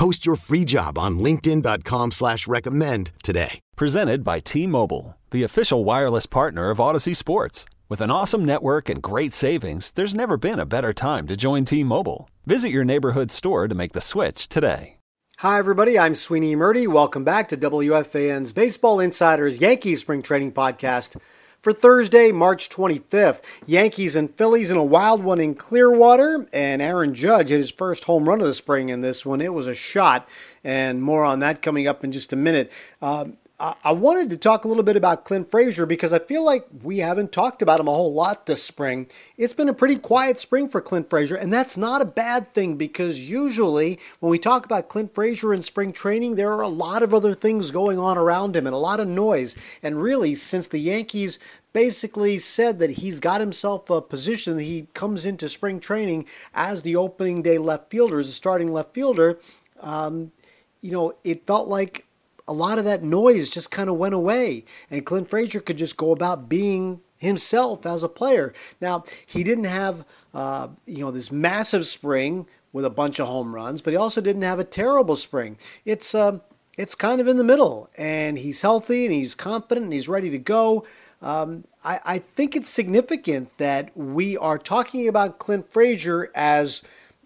Post your free job on LinkedIn.com slash recommend today. Presented by T Mobile, the official wireless partner of Audacy Sports. With an awesome network and great savings, there's never been a better time to join T Mobile. Visit your neighborhood store to make the switch today. Hi, everybody. I'm Sweeney Murti. Welcome back to WFAN's Baseball Insiders Yankees Spring Training Podcast for Thursday, March 25th. Yankees and Phillies in a wild one in Clearwater, and Aaron Judge hit his first home run of the spring in this one. It was a shot, and more on that coming up in just a minute. Um, I wanted to talk a little bit about Clint Frazier because I feel like we haven't talked about him a whole lot this spring. It's been a pretty quiet spring for Clint Frazier, and that's not a bad thing because usually when we talk about Clint Frazier in spring training, there are a lot of other things going on around him and a lot of noise. And really, since the Yankees basically said that he's got himself a position he comes into spring training as the opening day left fielder, as a starting left fielder, um, you know, it felt like a lot of that noise just kind of went away, and Clint Frazier could just go about being himself as a player. Now he didn't have uh, you know this massive spring with a bunch of home runs, but he also didn't have a terrible spring. It's uh, it's kind of in the middle, and he's healthy and he's confident and he's ready to go. Um, I, I think it's significant that we are talking about Clint Frazier as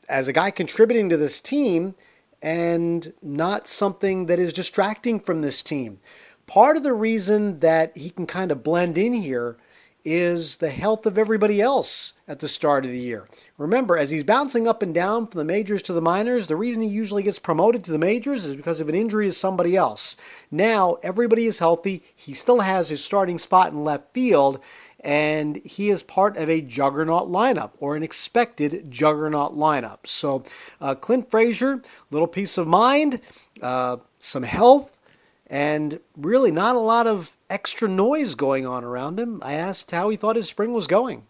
as a guy contributing to this team and not something that is distracting from this team. Part of the reason that he can kind of blend in here is the health of everybody else at the start of the year. Remember, as he's bouncing up and down from the majors to the minors, the reason he usually gets promoted to the majors is because of an injury to somebody else. Now, everybody is healthy. He still has his starting spot in left field, and he is part of a juggernaut lineup or an expected juggernaut lineup. So, uh, Clint Frazier, little peace of mind, uh, some health, and really not a lot of extra noise going on around him. I asked how he thought his spring was going.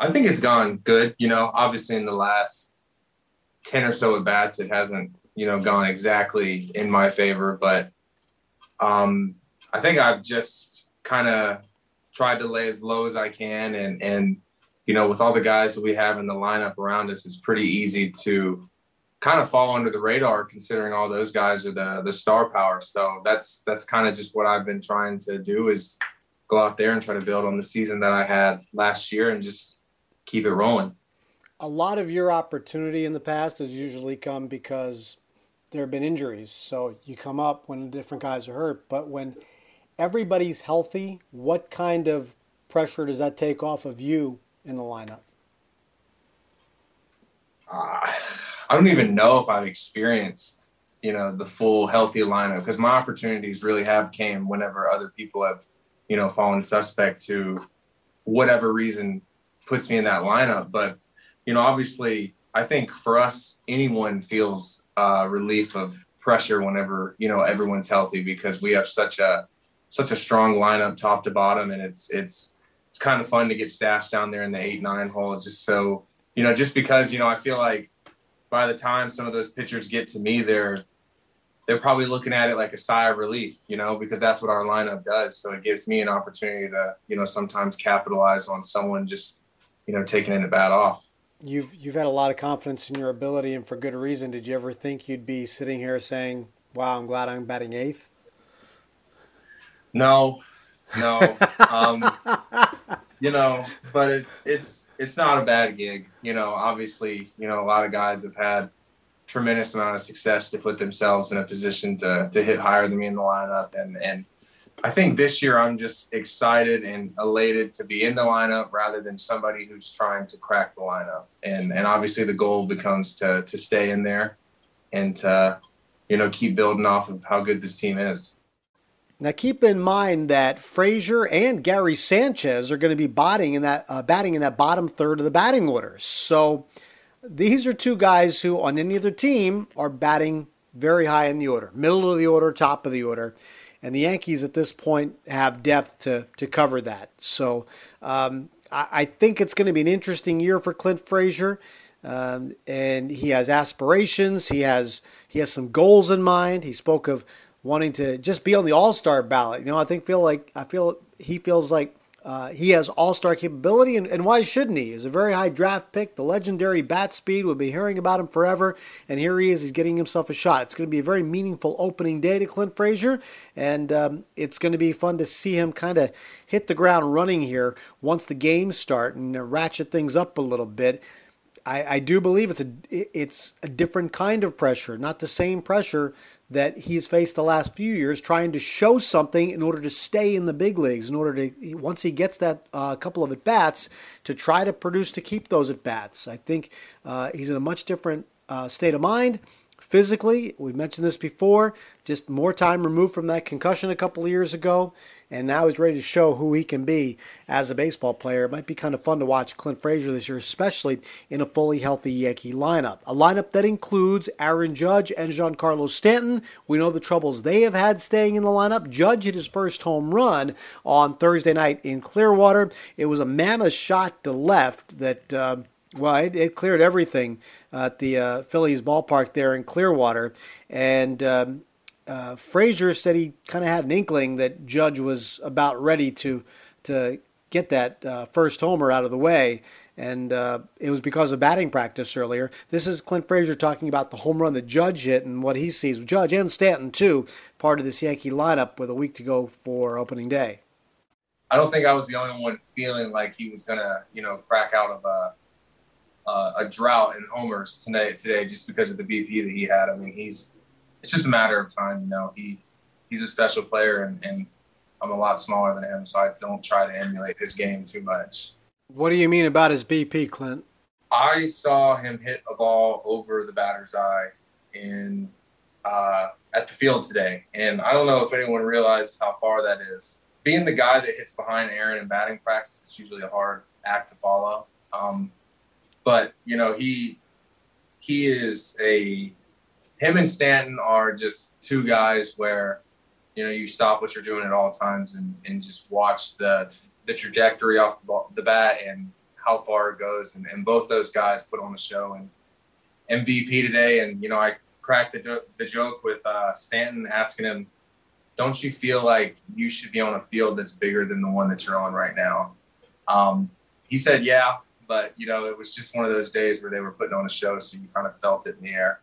I think it's gone good. You know, obviously in the last 10 or so at bats, it hasn't, you know, gone exactly in my favor, but um, I think I've just kind of tried to lay as low as I can. And, and, you know, with all the guys that we have in the lineup around us, it's pretty easy to kind of fall under the radar considering all those guys are the, the star power. So that's, that's kind of just what I've been trying to do is go out there and try to build on the season that I had last year and just keep it rolling. A lot of your opportunity in the past has usually come because there have been injuries. So you come up when different guys are hurt, but when everybody's healthy, what kind of pressure does that take off of you in the lineup? Uh, I don't even know if I've experienced, you know, the full healthy lineup because my opportunities really have came whenever other people have, you know, fallen suspect to whatever reason puts me in that lineup. But, you know, obviously, I think for us, anyone feels uh, relief of pressure whenever you know everyone's healthy because we have such a such a strong lineup top to bottom, and it's it's it's kind of fun to get stashed down there in the eight nine hole. Just so you know, just because you know, I feel like by the time some of those pitchers get to me, they're they're probably looking at it like a sigh of relief, you know, because that's what our lineup does. So it gives me an opportunity to, you know, sometimes capitalize on someone just, you know, taking in a bat off. You've you've had a lot of confidence in your ability, and for good reason. Did you ever think you'd be sitting here saying, "Wow, I'm glad I'm batting eighth? No, no. um, you know, but it's it's it's not a bad gig. You know, obviously, you know, a lot of guys have had tremendous amount of success to put themselves in a position to to hit higher than me in the lineup, and and I think this year I'm just excited and elated to be in the lineup rather than somebody who's trying to crack the lineup. And and obviously the goal becomes to to stay in there and to you know keep building off of how good this team is. Now, keep in mind that Frazier and Gary Sanchez are going to be batting in that uh, batting in that bottom third of the batting order. So, these are two guys who, on any other team, are batting very high in the order, middle of the order, top of the order, and the Yankees at this point have depth to to cover that. So um, I, I, think it's going to be an interesting year for Clint Frazier. Um, and he has aspirations. He has he has some goals in mind. He spoke of wanting to just be on the All Star ballot. You know, I think feel like I feel he feels like uh, he has all star capability, and, and, why shouldn't he? He's a very high draft pick, the legendary bat speed. We'll be hearing about him forever, and here he is. He's getting himself a shot. It's going to be a very meaningful opening day to Clint Frazier, and um, it's going to be fun to see him kind of hit the ground running here once the games start and uh, ratchet things up a little bit. I, I do believe it's a it's a different kind of pressure, not the same pressure that he's faced the last few years trying to show something in order to stay in the big leagues, in order to, once he gets that uh, couple of at bats, to try to produce to keep those at bats. I think uh, he's in a much different uh, state of mind physically. We mentioned this before, just more time removed from that concussion a couple of years ago, and now he's ready to show who he can be as a baseball player. It might be kind of fun to watch Clint Frazier this year, especially in a fully healthy Yankee lineup. A lineup that includes Aaron Judge and Giancarlo Stanton. We know the troubles they have had staying in the lineup. Judge hit his first home run on Thursday night in Clearwater. It was a mammoth shot to left that. Uh, well, it, it cleared everything at the uh, Phillies ballpark there in Clearwater. And um, uh, Frazier said he kind of had an inkling that Judge was about ready to to get that uh, first homer out of the way. And uh, it was because of batting practice earlier. This is Clint Frazier talking about the home run that Judge hit and what he sees. Judge and Stanton, too, part of this Yankee lineup with a week to go for opening day. I don't think I was the only one feeling like he was going to, you know, crack out of a uh, a drought in homers today today just because of the BP that he had. I mean, he's it's just a matter of time. You know, he he's a special player, and, and I'm a lot smaller than him, so I don't try to emulate his game too much. What do you mean about his BP, Clint? I saw him hit a ball over the batter's eye in uh, at the field today, and I don't know if anyone realizes how far that is. Being the guy that hits behind Aaron in batting practice, it's usually a hard act to follow. Um, but you know he he is a him and Stanton are just two guys where you know you stop what you're doing at all times and, and just watch the the trajectory off the, ball, the bat and how far it goes. And, and both those guys put on a show and MVP today. And you know I cracked the, the joke with uh, Stanton asking him don't you feel like you should be on a field that's bigger than the one that you're on right now? Um, he said yeah but you know, it was just one of those days where they were putting on a show, so you kind of felt it in the air.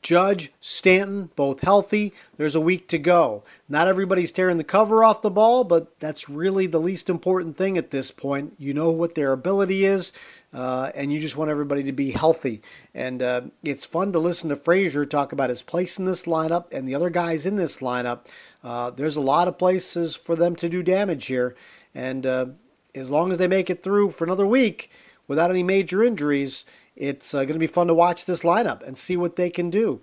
Judge, Stanton, both healthy. There's a week to go. Not everybody's tearing the cover off the ball, but that's really the least important thing at this point. You know what their ability is, uh, and you just want everybody to be healthy. And uh, it's fun to listen to Frazier talk about his place in this lineup and the other guys in this lineup. Uh, there's a lot of places for them to do damage here, and uh, as long as they make it through for another week, without any major injuries, it's uh, going to be fun to watch this lineup and see what they can do.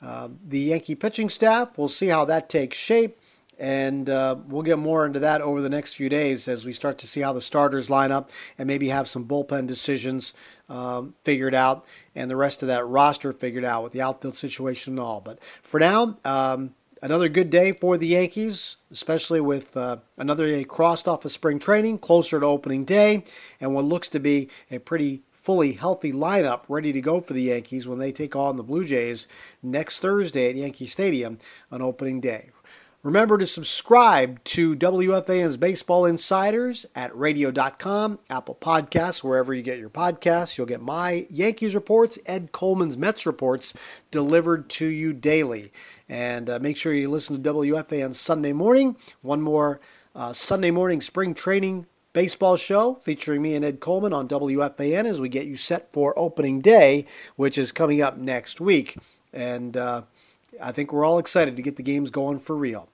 Uh, the Yankee pitching staff, we'll see how that takes shape. And uh, we'll get more into that over the next few days as we start to see how the starters line up and maybe have some bullpen decisions um, figured out and the rest of that roster figured out with the outfield situation and all. But for now, um, another good day for the Yankees, especially with uh, another day crossed off of spring training, closer to opening day, and what looks to be a pretty fully healthy lineup ready to go for the Yankees when they take on the Blue Jays next Thursday at Yankee Stadium on opening day. Remember to subscribe to WFAN's Baseball Insiders at radio.com, Apple Podcasts, wherever you get your podcasts. You'll get my Yankees reports, Ed Coleman's Mets reports delivered to you daily. And uh, make sure you listen to WFAN Sunday morning. One more uh, Sunday morning spring training baseball show featuring me and Ed Coleman on WFAN as we get you set for opening day, which is coming up next week. And uh, I think we're all excited to get the games going for real.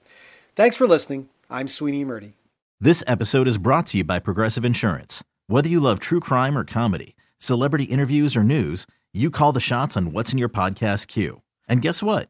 Thanks for listening. I'm Sweeney Murti. This episode is brought to you by Progressive Insurance. Whether you love true crime or comedy, celebrity interviews or news, you call the shots on what's in your podcast queue. And guess what?